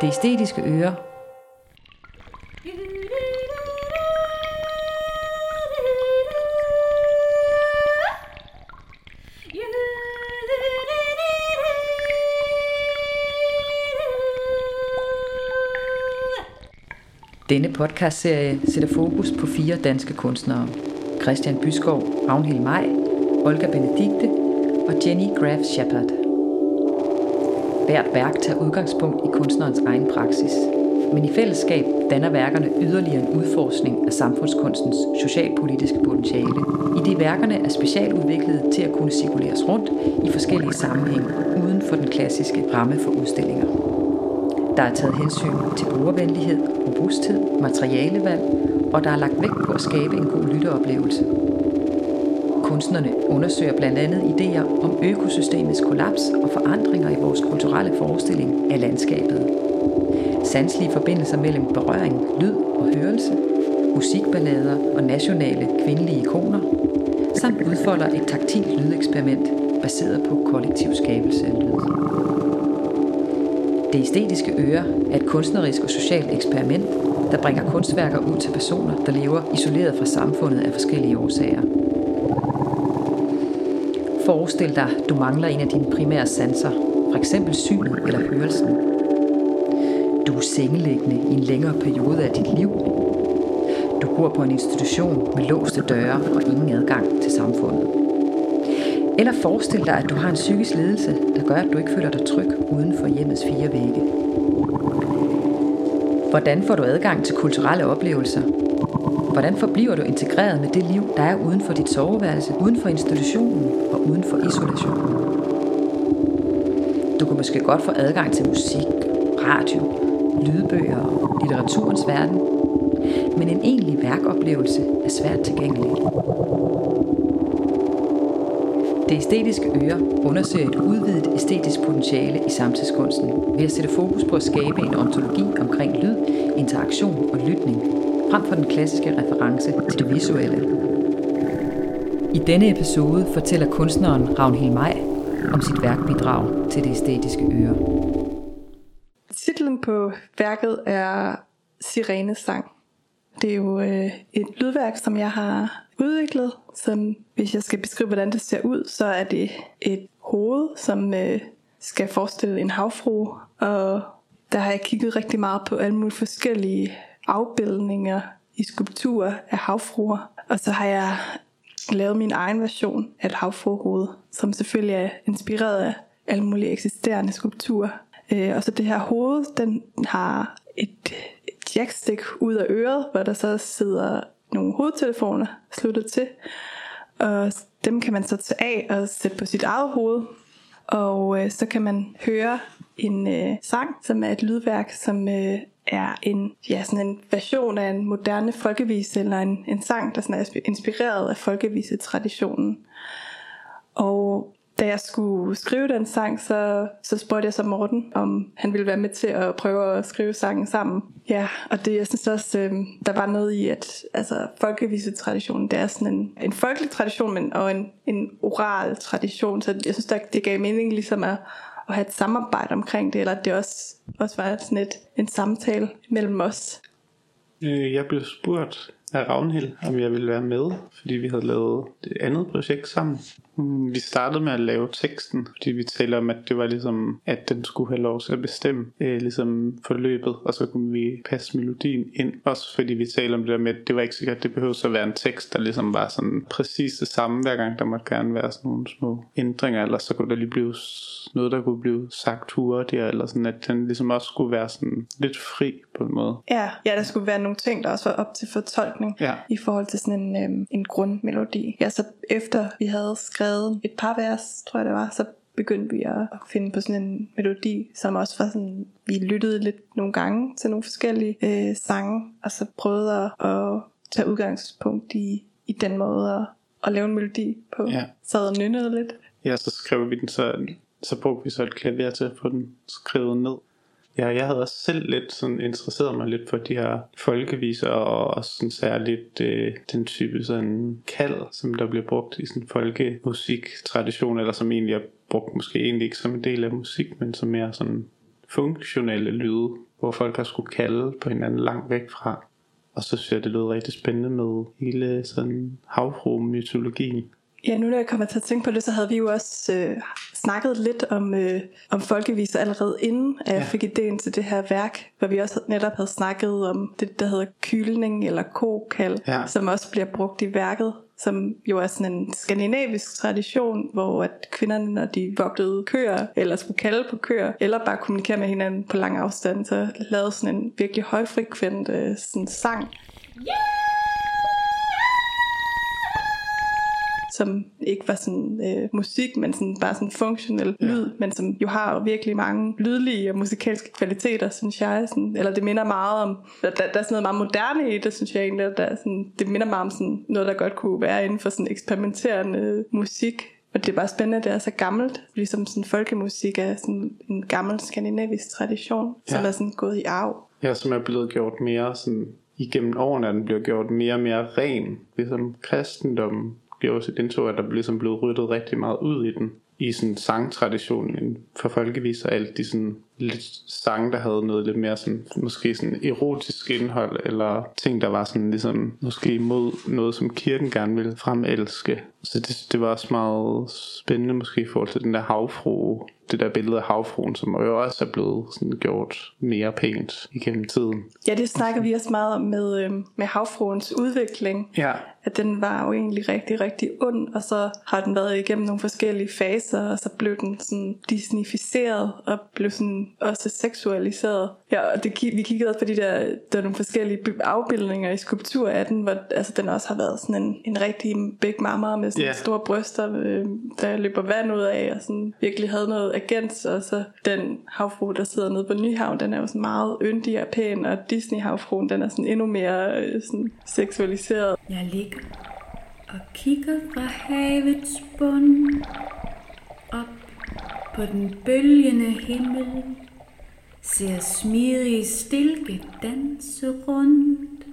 Det æstetiske øre. Denne podcastserie sætter fokus på fire danske kunstnere. Christian Byskov, Ragnhild Maj, Olga Benedikte og Jenny Graf Shepard. Hvert værk tager udgangspunkt i kunstnerens egen praksis, men i fællesskab danner værkerne yderligere en udforskning af samfundskunstens socialpolitiske potentiale, i de værkerne er specialudviklet til at kunne cirkuleres rundt i forskellige sammenhænge uden for den klassiske ramme for udstillinger. Der er taget hensyn til brugervenlighed, robusthed, materialevalg, og der er lagt vægt på at skabe en god lytteoplevelse. Kunstnerne undersøger blandt andet idéer om økosystemets kollaps og forandringer i vores kulturelle forestilling af landskabet. Sanselige forbindelser mellem berøring, lyd og hørelse, musikballader og nationale kvindelige ikoner, samt udfolder et taktilt lydeksperiment baseret på kollektiv skabelse af lyd. Det æstetiske øre er et kunstnerisk og socialt eksperiment, der bringer kunstværker ud til personer, der lever isoleret fra samfundet af forskellige årsager. Forestil dig, du mangler en af dine primære sanser, f.eks. synet eller hørelsen. Du er sengeliggende i en længere periode af dit liv. Du bor på en institution med låste døre og ingen adgang til samfundet. Eller forestil dig, at du har en psykisk ledelse, der gør, at du ikke føler dig tryg uden for hjemmets fire vægge. Hvordan får du adgang til kulturelle oplevelser? Hvordan forbliver du integreret med det liv, der er uden for dit soveværelse, uden for institutionen og uden for isolationen? Du kan måske godt få adgang til musik, radio, lydbøger og litteraturens verden, men en egentlig værkoplevelse er svært tilgængelig. Det æstetiske øre undersøger et udvidet æstetisk potentiale i samtidskunsten ved at sætte fokus på at skabe en ontologi omkring lyd, interaktion og lytning, frem for den klassiske reference til det visuelle. I denne episode fortæller kunstneren Ragnhild Maj om sit værkbidrag til det æstetiske øre. Titlen på værket er Sirenes sang. Det er jo øh, et lydværk, som jeg har udviklet, som hvis jeg skal beskrive, hvordan det ser ud, så er det et hoved, som øh, skal forestille en havfru, og der har jeg kigget rigtig meget på alle mulige forskellige afbildninger i skulpturer af havfruer, og så har jeg lavet min egen version af et havfruehoved, som selvfølgelig er inspireret af alle mulige eksisterende skulpturer. Øh, og så det her hoved, den har et jackstick ud af øret, hvor der så sidder nogle hovedtelefoner sluttet til. Og dem kan man så tage af og sætte på sit eget hoved. Og øh, så kan man høre en øh, sang, som er et lydværk, som øh, er en, ja, sådan en version af en moderne folkevise, eller en, en sang, der sådan er inspireret af folkevisetraditionen. Og da jeg skulle skrive den sang, så, så spurgte jeg så Morten, om han ville være med til at prøve at skrive sangen sammen. Ja, og det jeg synes også, øh, der var noget i, at altså, folkevisetraditionen, det er sådan en, en folkelig tradition, men og en, en oral tradition, så jeg synes, der, det gav mening ligesom at, at have et samarbejde omkring det, eller at det også, også var sådan et, en samtale mellem os. Øh, jeg blev spurgt af Ravnhild, om jeg ville være med, fordi vi havde lavet det andet projekt sammen. Mm, vi startede med at lave teksten, fordi vi talte om, at det var ligesom, at den skulle have lov til at bestemme øh, ligesom forløbet, og så kunne vi passe melodien ind. Også fordi vi talte om det der med, at det var ikke sikkert, at det behøvede at være en tekst, der ligesom var sådan præcis det samme hver gang. Der måtte gerne være sådan nogle små ændringer, eller så kunne der lige blive noget, der kunne blive sagt hurtigere, eller sådan, at den ligesom også skulle være sådan lidt fri på en måde. Ja, ja der skulle være nogle ting, der også var op til fortolkning Ja. i forhold til sådan en, øhm, en grundmelodi. Ja, så efter vi havde skrevet et par vers, tror jeg det var, så begyndte vi at at finde på sådan en melodi, som også var sådan, vi lyttede lidt nogle gange til nogle forskellige øh, sange, og så prøvede at, at tage udgangspunkt i, i den måde at, at lave en melodi på. Ja. Sad og nynnede lidt. Ja, så skrev vi den, så, så brugte vi så et klaver til at få den skrevet ned. Ja, jeg havde også selv lidt sådan interesseret mig lidt for de her folkeviser og også sådan særligt øh, den type sådan kald, som der bliver brugt i sådan folkemusiktradition, eller som egentlig er brugt måske egentlig ikke som en del af musik, men som mere sådan funktionelle lyde. hvor folk har skulle kalde på hinanden langt væk fra. Og så synes jeg, det lød rigtig spændende med hele sådan havfru-mytologien. Ja, nu når jeg kommer til at tænke på det, så havde vi jo også øh, snakket lidt om, øh, om folkeviser allerede inden, at jeg fik idéen til det her værk, hvor vi også netop havde snakket om det, der hedder kylning eller kokal, Ja. som også bliver brugt i værket, som jo er sådan en skandinavisk tradition, hvor at kvinderne, når de vogtede køer, eller skulle kalde på køer, eller bare kommunikere med hinanden på lang afstand, så lavede sådan en virkelig højfrekvent øh, sådan sang, som ikke var sådan øh, musik, men sådan bare sådan funktionel ja. lyd, men som jo har virkelig mange lydlige og musikalske kvaliteter, synes jeg. Sådan, eller det minder meget om, der, der, der er sådan noget meget moderne i det, synes jeg egentlig, at der er sådan, det minder meget om sådan noget, der godt kunne være inden for sådan eksperimenterende musik. Og det er bare spændende, at det er så gammelt, ligesom sådan folkemusik er sådan en gammel skandinavisk tradition, ja. som er sådan gået i arv. Ja, som er blevet gjort mere sådan, igennem årene er den blevet gjort mere og mere ren. Ligesom kristendommen gjorde et indtog, at der ligesom blev ryddet rigtig meget ud i den. I sådan sangtraditionen for folkeviser, alt de sådan lidt sange, der havde noget lidt mere sådan, måske sådan erotisk indhold, eller ting, der var sådan ligesom, måske imod noget, som kirken gerne ville fremelske. Så det, det var også meget spændende måske i forhold til den der havfru, det der billede af havfruen, som jo også er blevet sådan gjort mere pænt igennem tiden. Ja, det snakker vi også meget om med, øh, med havfruens udvikling. Ja, at den var jo egentlig rigtig, rigtig ond, og så har den været igennem nogle forskellige faser, og så blev den sådan disneyficeret, og blev sådan også seksualiseret. Ja, og det, vi kiggede også på de der, der er nogle forskellige afbildninger i skulptur af den, hvor altså, den også har været sådan en, en rigtig big mama med sådan yeah. store bryster, øh, der løber vand ud af, og sådan virkelig havde noget agens, og så den havfru, der sidder nede på Nyhavn, den er jo sådan meget yndig og pæn, og Disney-havfruen, den er sådan endnu mere øh, sådan seksualiseret. Jeg ligger og kigger fra havets bund op på den bølgende himmel. Ser smidige stilke danse rundt.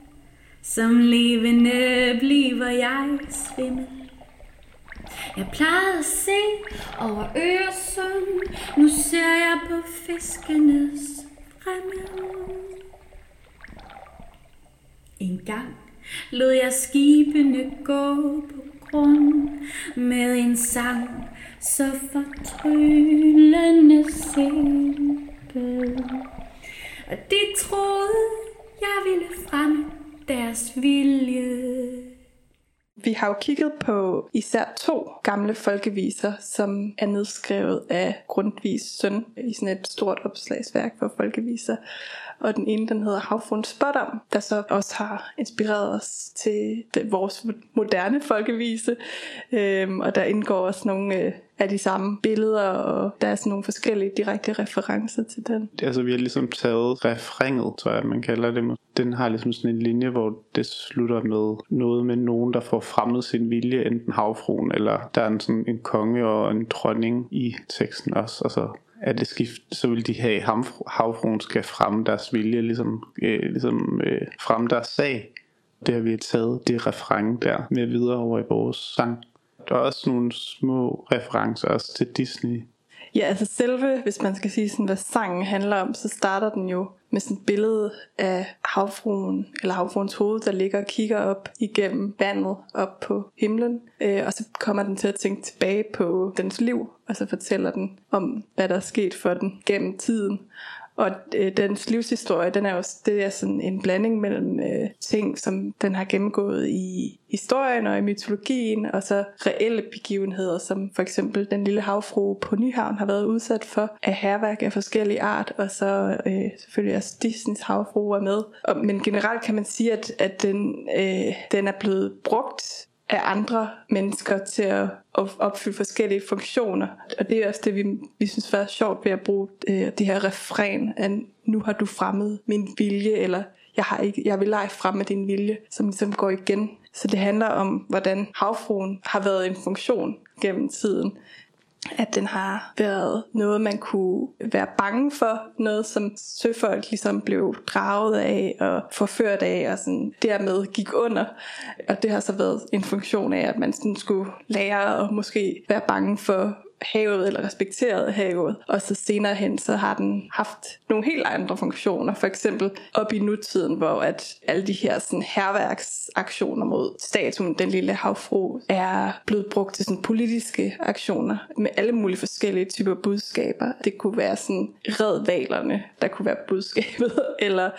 Som levende bliver jeg svimmel. Jeg plejede at se over Øresund. Nu ser jeg på fiskenes fremmed. En gang lod jeg skibene gå på grund med en sang så fortryllende simpel. Og de troede, jeg ville fremme deres vilje. Vi har jo kigget på især to gamle folkeviser, som er nedskrevet af Grundtvigs søn i sådan et stort opslagsværk for folkeviser. Og den ene, den hedder Havfruens Spådom, der så også har inspireret os til vores moderne folkevise. Øhm, og der indgår også nogle øh, af de samme billeder, og der er sådan nogle forskellige direkte referencer til den. altså vi har ligesom taget refrenget, tror jeg, man kalder det. Den har ligesom sådan en linje, hvor det slutter med noget med nogen, der får fremmet sin vilje, enten havfruen, eller der er en, sådan en konge og en dronning i teksten også, og så er det skift, så vil de have at havfruen skal fremme deres vilje, ligesom, øh, ligesom øh, fremme deres sag. Det har vi taget det refræng der med videre over i vores sang. Der er også nogle små referencer også til Disney. Ja, altså selve, hvis man skal sige sådan, hvad sangen handler om, så starter den jo med sådan et billede af havfruen, eller havfruens hoved, der ligger og kigger op igennem vandet op på himlen. Øh, og så kommer den til at tænke tilbage på dens liv, og så fortæller den om, hvad der er sket for den gennem tiden. Og øh, dens livshistorie, den er jo det er sådan en blanding mellem øh, ting, som den har gennemgået i historien og i mytologien, og så reelle begivenheder, som for eksempel den lille havfru på Nyhavn har været udsat for af herværk af forskellige art, og så øh, selvfølgelig også Disneys havfru er med. Og, men generelt kan man sige, at, at den, øh, den er blevet brugt af andre mennesker til at opfylde forskellige funktioner. Og det er også det, vi, vi synes var sjovt ved at bruge øh, det her refræn at nu har du fremmet min vilje, eller jeg, har ikke, jeg vil ej fremme din vilje, som ligesom går igen. Så det handler om, hvordan havfruen har været en funktion gennem tiden at den har været noget, man kunne være bange for, noget som søfolk ligesom blev draget af og forført af, og sådan dermed gik under. Og det har så været en funktion af, at man sådan skulle lære og måske være bange for havet eller respekteret havet, og så senere hen, så har den haft nogle helt andre funktioner. For eksempel op i nutiden, hvor at alle de her sådan herværksaktioner mod statuen, den lille havfru, er blevet brugt til sådan politiske aktioner med alle mulige forskellige typer budskaber. Det kunne være sådan red valerne, der kunne være budskabet, eller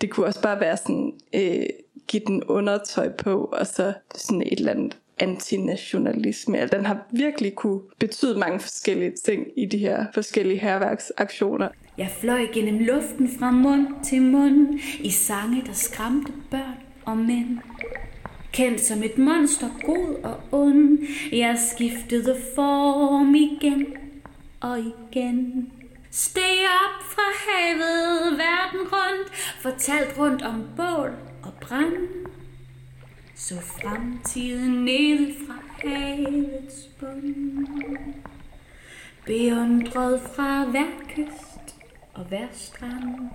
det kunne også bare være sådan øh, give den undertøj på, og så sådan et eller andet antinationalisme. Altså, den har virkelig kunne betyde mange forskellige ting i de her forskellige herværksaktioner. Jeg fløj gennem luften fra mund til mund i sange, der skræmte børn og mænd. Kendt som et monster, god og ond, jeg skiftede form igen og igen. Steg op fra havet, verden rundt, fortalt rundt om bål og brand. Så fremtiden ned fra havets bund. Beundret fra hver kyst og hver strand.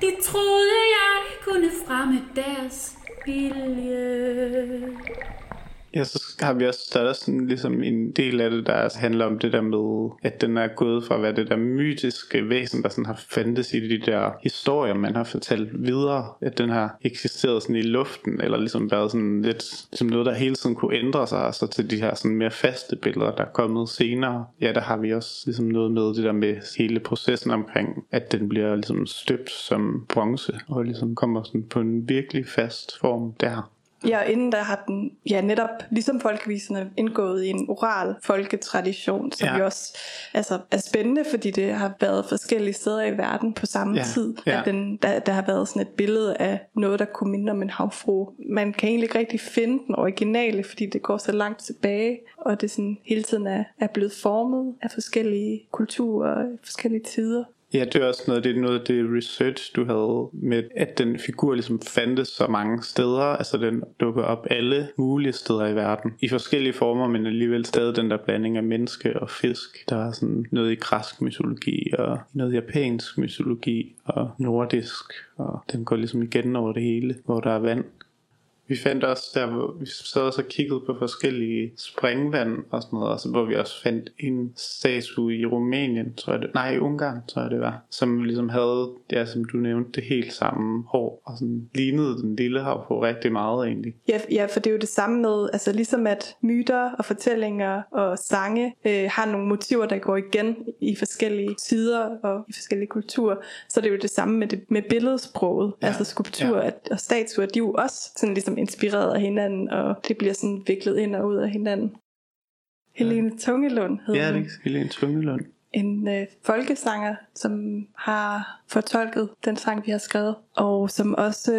De troede, jeg kunne fremme deres vilje. Ja, så har vi også, der er også sådan, ligesom en del af det, der handler om det der med, at den er gået fra at være det der mytiske væsen, der sådan har fandtes i de der historier, man har fortalt videre, at den har eksisteret sådan i luften, eller ligesom været sådan lidt, ligesom noget, der hele tiden kunne ændre sig, så til de her sådan mere faste billeder, der er kommet senere. Ja, der har vi også ligesom noget med det der med hele processen omkring, at den bliver ligesom støbt som bronze, og ligesom kommer sådan på en virkelig fast form der. Ja, og inden der har den ja, netop ligesom folkeviserne indgået i en oral folketradition, som Ja. jo også altså, er spændende, fordi det har været forskellige steder i verden på samme Ja, tid. ja. At den, der, der har været sådan et billede af noget, der kunne minde om en havfru. Man kan egentlig ikke rigtig finde den originale, fordi det går så langt tilbage, og det sådan hele tiden er, er blevet formet af forskellige kulturer forskellige tider. Ja, det er også noget, det er noget af det research, du havde med, at den figur ligesom fandtes så mange steder. Altså den dukker op alle mulige steder i verden. I forskellige former, men alligevel stadig den der blanding af menneske og fisk. Der er sådan noget i græsk mytologi, og noget japansk mytologi, og nordisk. Og den går ligesom igen over det hele, hvor der er vand. Vi fandt også der, hvor vi sad også og kiggede på forskellige springvand og sådan noget, også, hvor vi også fandt en statue i Rumænien, tror jeg det, nej i Ungarn, tror jeg det var, som ligesom havde, ja, som du nævnte, det helt samme hår, og sådan lignede den lille hav på rigtig meget egentlig. Ja, ja, for det er jo det samme med, altså ligesom at myter og fortællinger og sange øh, har nogle motiver, der går igen i forskellige tider og i forskellige kulturer, så er det jo det samme med, det, med billedsproget, Ja, altså skulpturer ja. ja. og statuer, de er jo også sådan ligesom inspireret af hinanden, og det bliver sådan viklet ind og ud af hinanden. Helene Tungelund hed Ja, det er Helene Tungelund. en øh, folkesanger, som har fortolket den sang, vi har skrevet, og som også,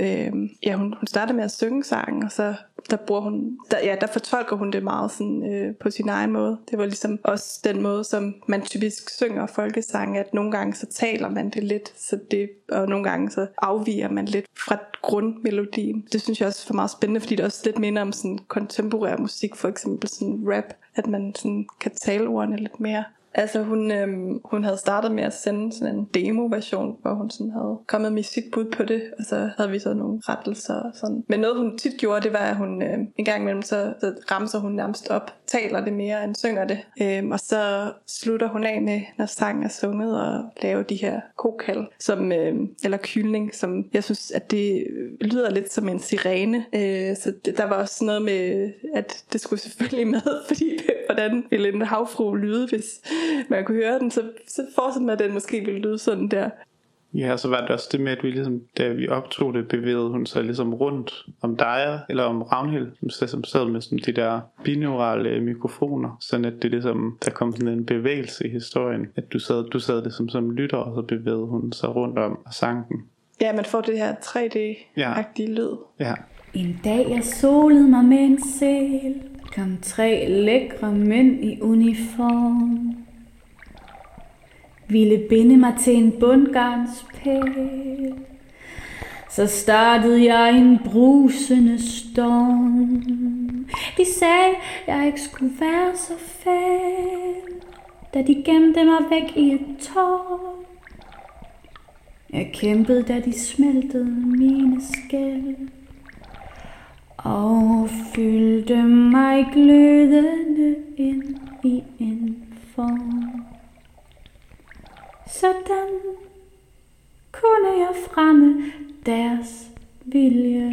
øh, ja, hun, hun startede med at synge sangen, og så der bruger hun, der, ja, der fortolker hun det meget sådan, øh, på sin egen måde. Det var ligesom også den måde, som man typisk synger folkesange, at nogle gange så taler man det lidt, så det, og nogle gange så afviger man lidt fra grundmelodien. Det synes jeg også er meget spændende, fordi det også lidt minder om sådan kontemporær musik, for eksempel sådan rap, at man sådan kan tale ordene lidt mere. Altså hun, øhm, hun havde startet med at sende sådan en demo-version, hvor hun sådan havde kommet med sit bud på det, og så havde vi så nogle rettelser og sådan. Men noget hun tit gjorde, det var, at hun øhm, en gang imellem, så, så ramser hun nærmest op, taler det mere end synger det. Øhm, og så slutter hun af med, når sangen er sunget, og lave de her kokal, som, øhm, eller kylning, som jeg synes, at det øh, lyder lidt som en sirene. Øh, så det, der var også noget med, at det skulle selvfølgelig med, fordi hvordan ville en havfru lyde, hvis man kunne høre den, så, så forestillede man, at den måske ville lyde sådan der. Ja, så var det også det med, at vi ligesom, da vi optog det, bevægede hun sig ligesom rundt om dig, eller om Ravnhild, som, som sad med sådan de der binaurale mikrofoner, sådan at det ligesom, der kom sådan en bevægelse i historien, at du sad, du sad det som, som lytter, og så bevægede hun sig rundt om og sang den. Ja, man får det her 3D-agtige lyd. Ja, En dag jeg solede mig med en sæl, kom tre lækre mænd i uniform. Ville binde mig til en bundgarnspæl. Så startede jeg en brusende storm. De sagde, jeg ikke skulle være så fæl, da de gemte mig væk i et tårn. Jeg kæmpede, da de smeltede mine skæld og fyldte mig glødende ind i sådan kunne jeg fremme deres vilje.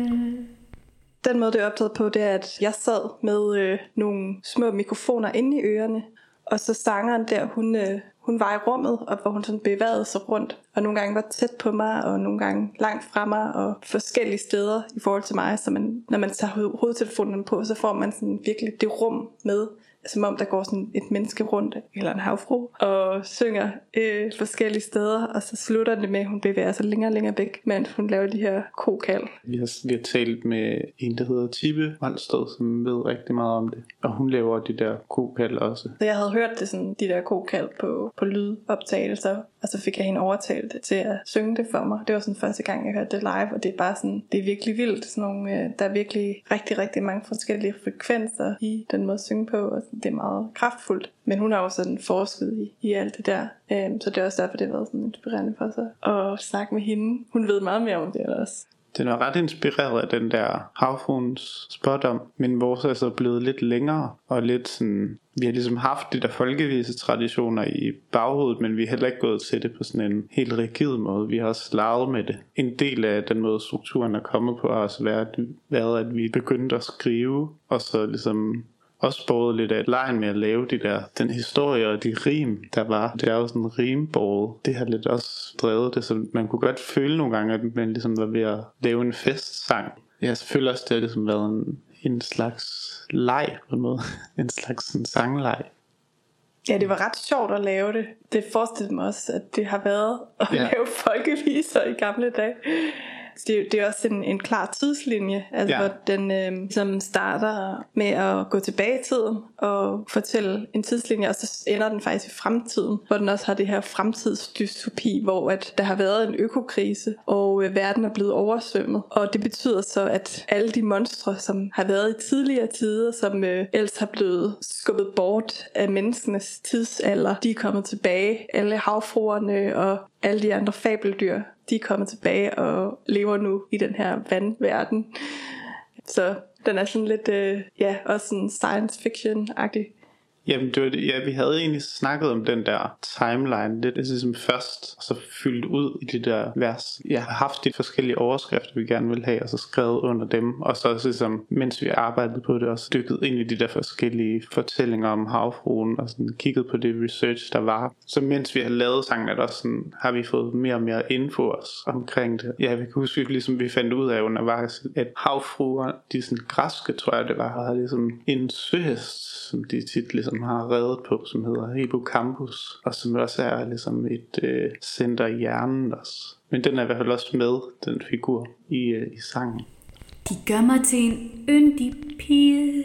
Den måde, det er optaget på, det er, at jeg sad med øh, nogle små mikrofoner inde i ørerne, og så sangeren der, hun, øh, hun var i rummet, og hvor hun sådan bevægede sig rundt, og nogle gange var tæt på mig, og nogle gange langt fra mig, og forskellige steder i forhold til mig, så man, når man tager hovedtelefonen på, så får man sådan virkelig det rum med, som om der går sådan et menneske rundt, eller en havfru, og synger øh, forskellige steder, og så slutter det med, at hun bevæger sig længere og længere væk, mens hun laver de her kokald. Vi har, vi har talt med en, der hedder Tibe Valsted, som ved rigtig meget om det, og hun laver de der kokald også. Så jeg havde hørt det sådan, de der kokald på, på lydoptagelser, og så fik jeg hende overtalt til at synge det for mig. Det var sådan første gang, jeg hørte det live, og det er bare sådan, det er virkelig vildt. Sådan nogle, øh, der er virkelig rigtig, rigtig mange forskellige frekvenser i den måde at synge på, og det er meget kraftfuldt. Men hun har jo sådan forsket i, i alt det der, øhm, så det er også derfor, det har været sådan inspirerende for sig at snakke med hende. Hun ved meget mere om det også. Den er ret inspireret af den der havfruens spot men vores er så blevet lidt længere, og lidt sådan, vi har ligesom haft de der folkevise traditioner i baghovedet, men vi har heller ikke gået til det på sådan en helt rigid måde. Vi har også leget med det. En del af den måde strukturen er kommet på har også været, været at vi begyndte at skrive, og så ligesom også båret lidt af lejen med at lave de der, den historie og de rim, der var. Det er jo sådan en rimbåret. Det har lidt også drevet det, så man kunne godt føle nogle gange, at man ligesom var ved at lave en festsang. Jeg føler også, det har ligesom været en, en slags leg på en måde. en slags sådan sangleg. Ja, det var ret sjovt at lave det. Det forestillede mig også, at det har været at ja. lave folkeviser i gamle dage det, det er også en, en klar tidslinje, altså ja. hvor den øh, som starter med at gå tilbage i tiden og fortælle en tidslinje, og så ender den faktisk i fremtiden, hvor den også har det her fremtidsdystopi, hvor at der har været en økokrise, og øh, verden er blevet oversvømmet. Og det betyder så, at alle de monstre, som har været i tidligere tider, som øh, ellers har blevet skubbet bort af menneskenes tidsalder, de er kommet tilbage. Alle havfruerne og alle de andre fabeldyr, de er kommet tilbage og lever nu i den her vandverden. Så den er sådan lidt, øh, ja, også sådan science fiction-agtig. Jamen, det var det, ja, vi havde egentlig snakket om den der timeline lidt altså, ligesom først, og så fyldt ud i de der vers. Jeg har haft de forskellige overskrifter, vi gerne vil have, og så skrevet under dem, og så også ligesom, mens vi arbejdede på det, også dykket ind i de der forskellige fortællinger om havfruen, og sådan kigget på det research, der var. Så mens vi har lavet sangen, at også sådan, har vi fået mere og mere info os omkring det. Ja, vi kan huske, ligesom vi fandt ud af undervejs, at havfruer, de sådan græske, tror jeg det var, havde ligesom en søhest, som de tit ligesom som har reddet på, som hedder Hippocampus, og som også er ligesom et øh, center i hjernen også. Men den er i hvert fald også med, den figur, i, øh, i sangen. De gør mig til en yndig pige,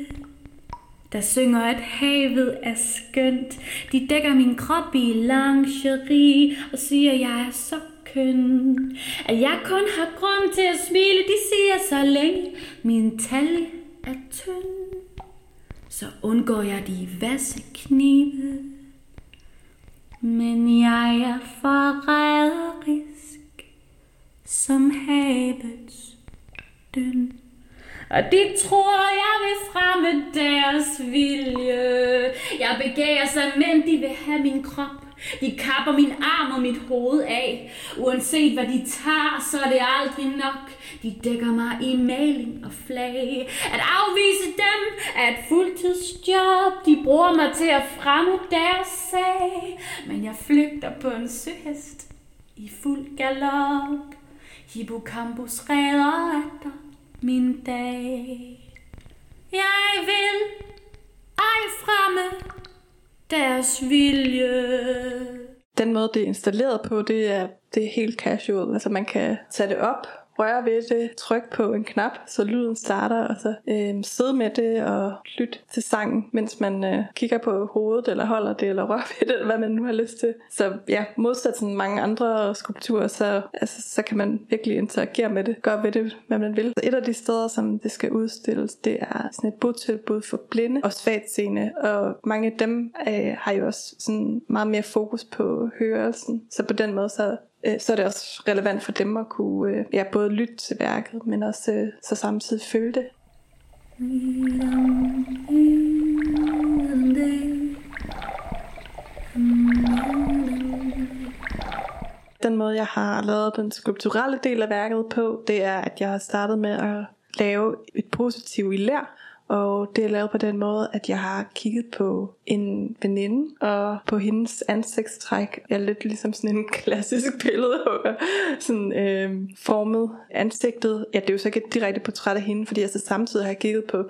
der synger, at havet er skønt. De dækker min krop i lingerie og siger, at jeg er så køn. At jeg kun har grund til at smile, de siger så længe min talje er tynd så undgår jeg de vasse knive. Men jeg er forræderisk som havets døn. Og de tror, jeg vil fremme deres vilje. Jeg begærer sig, men de vil have min krop. De kapper min arm og mit hoved af. Uanset hvad de tager, så er det aldrig nok. De dækker mig i maling og flag. At afvise dem er et fuldtidsjob. De bruger mig til at fremme deres sag. Men jeg flygter på en søhest i fuld galop. Hippocampus redder efter min dag. Jeg vil ej fremme deres vilje. Den måde, det er installeret på, det er, det er helt casual. Altså man kan tage det op, røre ved det, tryk på en knap, så lyden starter, og så øh, sidde med det og lytte til sangen, mens man øh, kigger på hovedet, eller holder det, eller rører ved det, eller hvad man nu har lyst til. Så ja, modsat sådan mange andre skulpturer, så, altså, så kan man virkelig interagere med det, gøre ved det, hvad man vil. Et af de steder, som det skal udstilles, det er sådan et botilbud for blinde og svagtseende, og mange af dem øh, har jo også sådan meget mere fokus på hørelsen, så på den måde så øh, så er det også relevant for dem at kunne øh, ja, både lytte til værket, men også øh, så samtidig føle det. Den måde, jeg har lavet den skulpturelle del af værket på, det er, at jeg har startet med at lave et positiv i lær, og det er lavet på den måde, at jeg har kigget på en veninde, og på hendes ansigtstræk. Jeg er lidt ligesom sådan en klassisk billedhugger. Sådan øh, formet ansigtet. Ja, det er jo så ikke et direkte portræt af hende, fordi jeg så samtidig har kigget på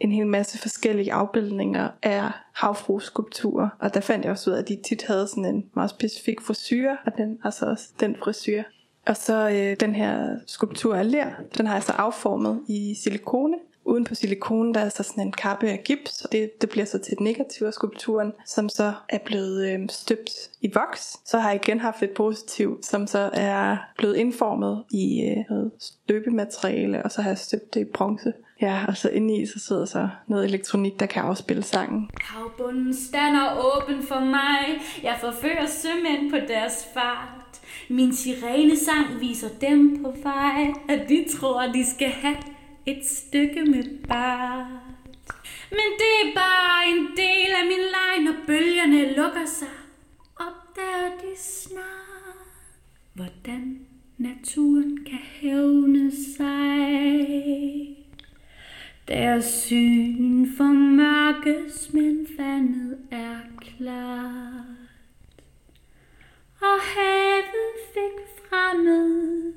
en hel masse forskellige afbildninger af havfrueskulpturer. Og der fandt jeg også ud af, at de tit havde sådan en meget specifik frisyr, og den altså også den frisyr. Og så øh, den her skulptur af ler, den har jeg så afformet i silikone. Uden på silikone, der er så sådan en kappe af gips, og det, det bliver så til den negativ af skulpturen, som så er blevet øh, støbt i voks. Så har jeg igen haft et positiv, som så er blevet indformet i øh, noget støbemateriale, og så har jeg støbt det i bronze. Ja, og så inde i så sidder så noget elektronik, der kan afspille sangen. Havbunden stander åben for mig. Jeg forfører sømænd på deres fart. Min sirenesang viser dem på vej, at de tror, de skal have et stykke med bart. Men det er bare en del af min leg, når bølgerne lukker sig. Opdager de snart, hvordan naturen kan hævne sig. Deres syn for mørkes, men vandet er klart. Og havet fik fremmed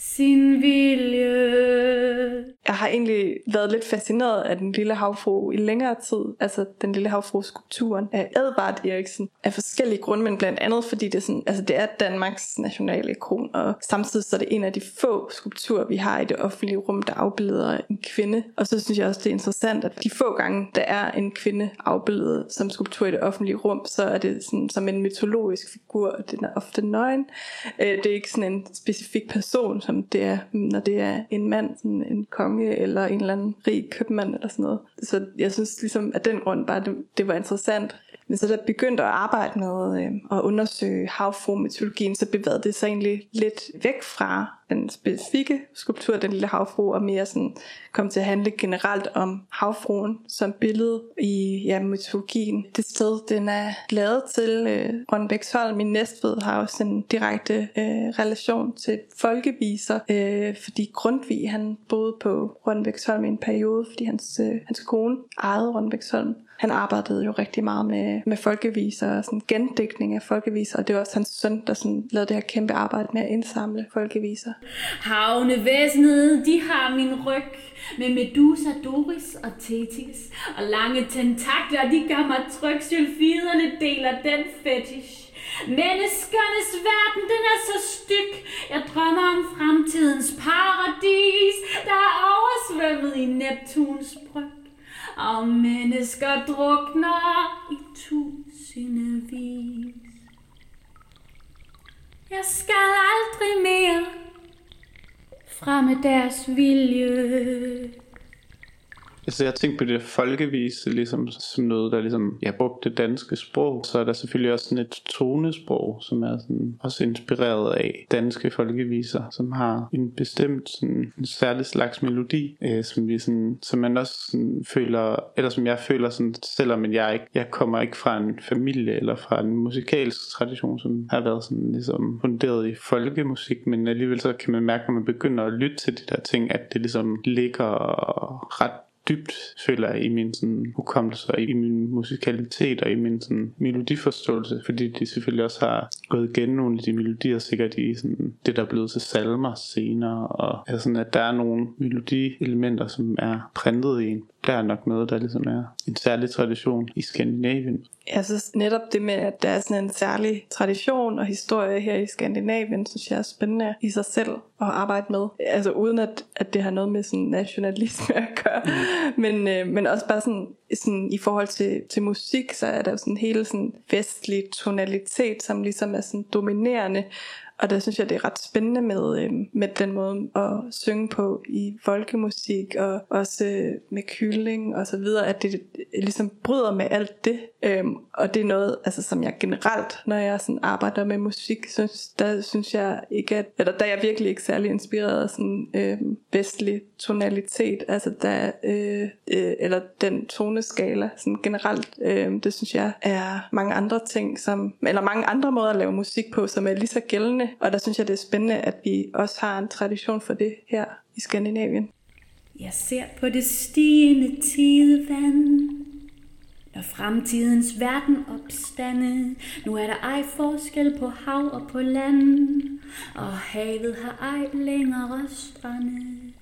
sin vilje. Jeg har egentlig været lidt fascineret af den lille havfru i længere tid. Altså den lille havfru-skulpturen af Edvard Eriksen. Af forskellige grunde, men blandt andet fordi det er, sådan, altså det er Danmarks nationale ikon. Og samtidig så er det en af de få skulpturer, vi har i det offentlige rum, der afbilder en kvinde. Og så synes jeg også, det er interessant, at de få gange, der er en kvinde afbildet som skulptur i det offentlige rum, så er det sådan, som en mytologisk figur, og den er ofte nøgen. Øh, det er ikke sådan en specifik person, som det er, når det er en mand, sådan en konge eller en eller anden rig købmand eller sådan noget. Så jeg synes ligesom, at den grund bare, det, det var interessant. Men så da jeg begyndte at arbejde med øh, at undersøge havfru-mytologien, så bevægede det sig egentlig lidt væk fra den specifikke skulptur, den lille havfru, og mere sådan kom til at handle generelt om havfruen som billede i ja, mytologien. Det sted, den er lavet til øh, Rønbæksholm i Næstved, har også en direkte øh, relation til folkeviser, øh, fordi Grundtvig han boede på Rønbæksholm i en periode, fordi hans, øh, hans kone ejede Rønbæksholm han arbejdede jo rigtig meget med, med folkeviser og sådan gendækning af folkeviser, og det var også hans søn, der sådan lavede det her kæmpe arbejde med at indsamle folkeviser. Havnevæsenet, de har min ryg med Medusa, Doris og Tetis. Og lange tentakler, de gør mig tryg. Sylfiderne deler den fetish. Menneskernes verden, den er så styg. Jeg drømmer om fremtidens paradis, der er oversvømmet i Neptuns bryg og mennesker drukner i tusindvis. Jeg skal aldrig mere fremme deres vilje. Altså jeg tænkte på det folkevise ligesom, som noget, der ligesom, jeg brugte det danske sprog. Så er der selvfølgelig også sådan et tonesprog, som er sådan, også inspireret af danske folkeviser, som har en bestemt sådan, en særlig slags melodi, øh, som, vi sådan, som man også sådan, føler, eller som jeg føler sådan, selvom jeg ikke, jeg kommer ikke fra en familie eller fra en musikalsk tradition, som har været sådan ligesom funderet i folkemusik, men alligevel så kan man mærke, når man begynder at lytte til de der ting, at det ligesom ligger ret dybt, føler jeg, i min sådan, hukommelse og i min musikalitet og i min sådan, melodiforståelse, fordi de selvfølgelig også har gået igen nogle af de melodier, sikkert i sådan, det, der er blevet til salmer senere, og altså sådan, at der er nogle melodielementer, som er printet i en. Der er nok noget, der ligesom er en særlig tradition i Skandinavien. Jeg synes netop det med, at der er sådan en særlig tradition og historie her i Skandinavien, synes jeg er spændende i sig selv at arbejde med. Altså uden at, at det har noget med sådan nationalisme at gøre. Mm. Men, øh, men også bare sådan, sådan i forhold til, til musik, så er der jo sådan hele sådan vestlig tonalitet, som ligesom er sådan dominerende. Og der synes jeg, det er ret spændende med, øh, med den måde at synge på i folkemusik, og også øh, med kylling og så videre, at det øh, ligesom bryder med alt det. Øhm, og det er noget, altså, som jeg generelt, når jeg sådan arbejder med musik, synes, der synes jeg ikke, at, eller der er jeg virkelig ikke særlig inspireret af sådan øh, vestlig tonalitet, altså der, øh, øh, eller den toneskala sådan generelt, øh, det synes jeg er mange andre ting, som, eller mange andre måder at lave musik på, som er lige så gældende, og der synes jeg, det er spændende, at vi også har en tradition for det her i Skandinavien. Jeg ser på det stigende tidevand. Når fremtidens verden opstande, nu er der ej forskel på hav og på land, og havet har ej længere strande.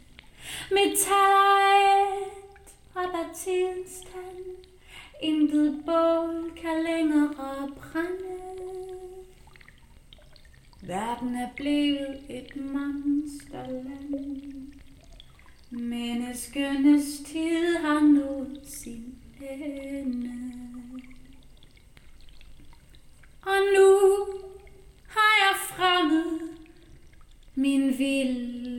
Metal er et, og der intet bål kan længere brænde. Verden er blevet et monsterland. Menneskenes tid har nået sin ende. Og nu har jeg fremmed min vilje.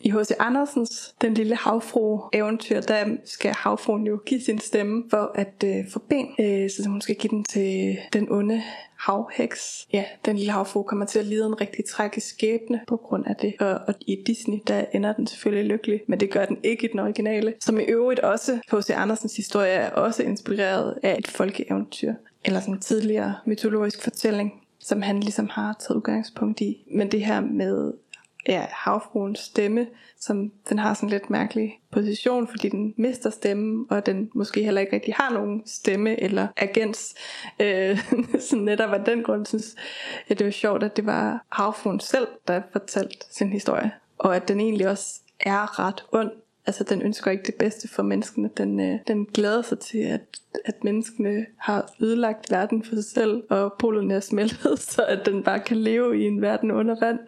I H.C. Andersens Den lille havfru eventyr, der skal havfruen jo give sin stemme for at øh, få ben, øh, så hun skal give den til den onde havheks. Ja, den lille havfru kommer til at lide en rigtig tragisk skæbne på grund af det. Og, og i Disney, der ender den selvfølgelig lykkelig, men det gør den ikke i den originale. Som i øvrigt også, H.C. Andersens historie er også inspireret af et folkeeventyr, eller sådan en tidligere mytologisk fortælling, som han ligesom har taget udgangspunkt i. Men det her med ja, havfruens stemme, som den har sådan lidt mærkelig position, fordi den mister stemme, og den måske heller ikke rigtig har nogen stemme eller agens. Øh, så netop af den grund synes jeg, det var sjovt, at det var havfruen selv, der fortalte sin historie, og at den egentlig også er ret ond. Altså den ønsker ikke det bedste for menneskene. Den, øh, den glæder sig til, at, at menneskene har ødelagt verden for sig selv, og polerne er smeltet, så at den bare kan leve i en verden under vand.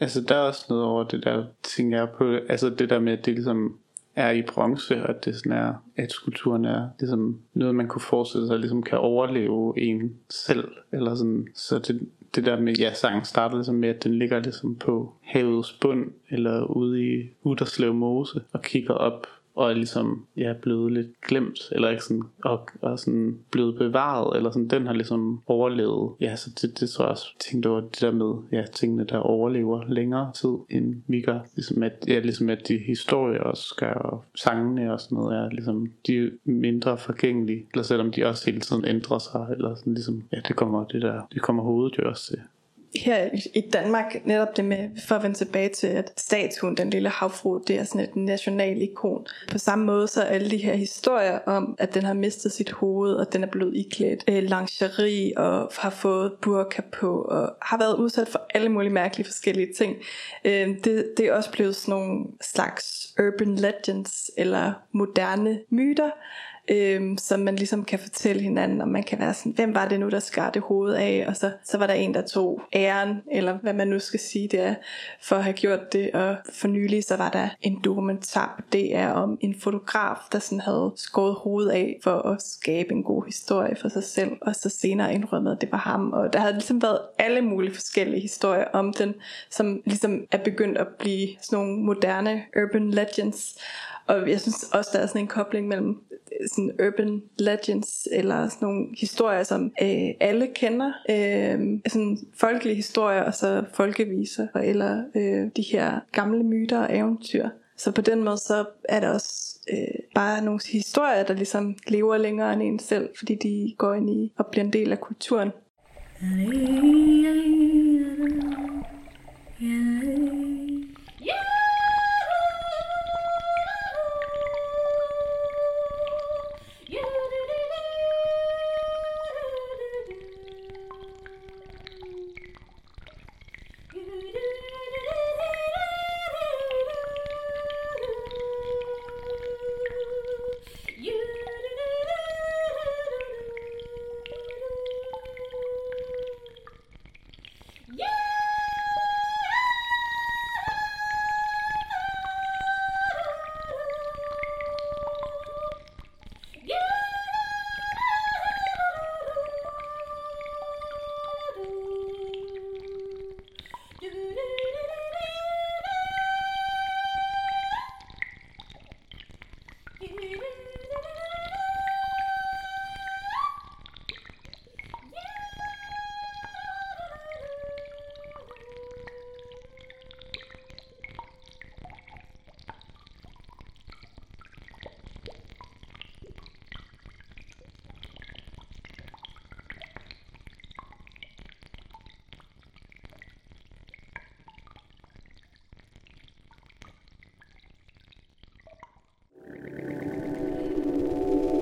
Altså der er også noget over det der, tænker jeg på, altså det der med, at det ligesom er i bronze, og at det sådan er, at skulpturen er ligesom noget, man kunne forestille sig, ligesom kan overleve en selv, eller sådan, så det, det der med, ja, sangen starter ligesom med, at den ligger ligesom på havets bund, eller ude i Uderslev Mose, og kigger op og er ligesom ja, blevet lidt glemt, eller ikke sådan, og, og sådan blevet bevaret, eller sådan, den har ligesom overlevet. Ja, så det, det tror jeg også, tænkte over det der med, ja, tingene der overlever længere tid, end vi gør. Ligesom at, ja, ligesom at de historier også gør, og sangene og sådan noget, er ligesom, de er mindre forgængelige, eller selvom de også hele tiden ændrer sig, eller sådan ligesom, ja, det kommer det der, det kommer hovedet jo også til her i Danmark, netop det med, for at vende tilbage til, at statuen, den lille havfru, det er sådan et national ikon. På samme måde så er alle de her historier om, at den har mistet sit hoved, og den er blevet iklædt øh, lingerie, og har fået burka på, og har været udsat for alle mulige mærkelige forskellige ting. Øh, det, det er også blevet sådan nogle slags urban legends, eller moderne myter, øhm, som man ligesom kan fortælle hinanden, og man kan være sådan, hvem var det nu, der skar det hoved af, og så, så var der en, der tog æren, eller hvad man nu skal sige det er, for at have gjort det, og for nylig så var der en dokumentar på DR om en fotograf, der sådan havde skåret hovedet af, for at skabe en god historie for sig selv, og så senere indrømmede, at det var ham, og der havde ligesom været alle mulige forskellige historier om den, som ligesom er begyndt at blive sådan nogle moderne urban legends, og jeg synes også, der er sådan en kobling mellem sådan urban legends, eller sådan nogle historier, som øh, alle kender. Øh, sådan folkelige historier, og så folkeviser, eller øh, de her gamle myter og eventyr. Så på den måde, så er der også øh, bare nogle historier, der ligesom lever længere end en selv, fordi de går ind i og bliver en del af kulturen. Yeah!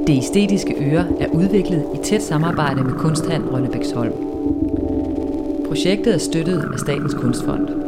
Det æstetiske øre er udviklet i tæt samarbejde med Kunsthand Rønnebæksholm. Projektet er støttet af Statens Kunstfond.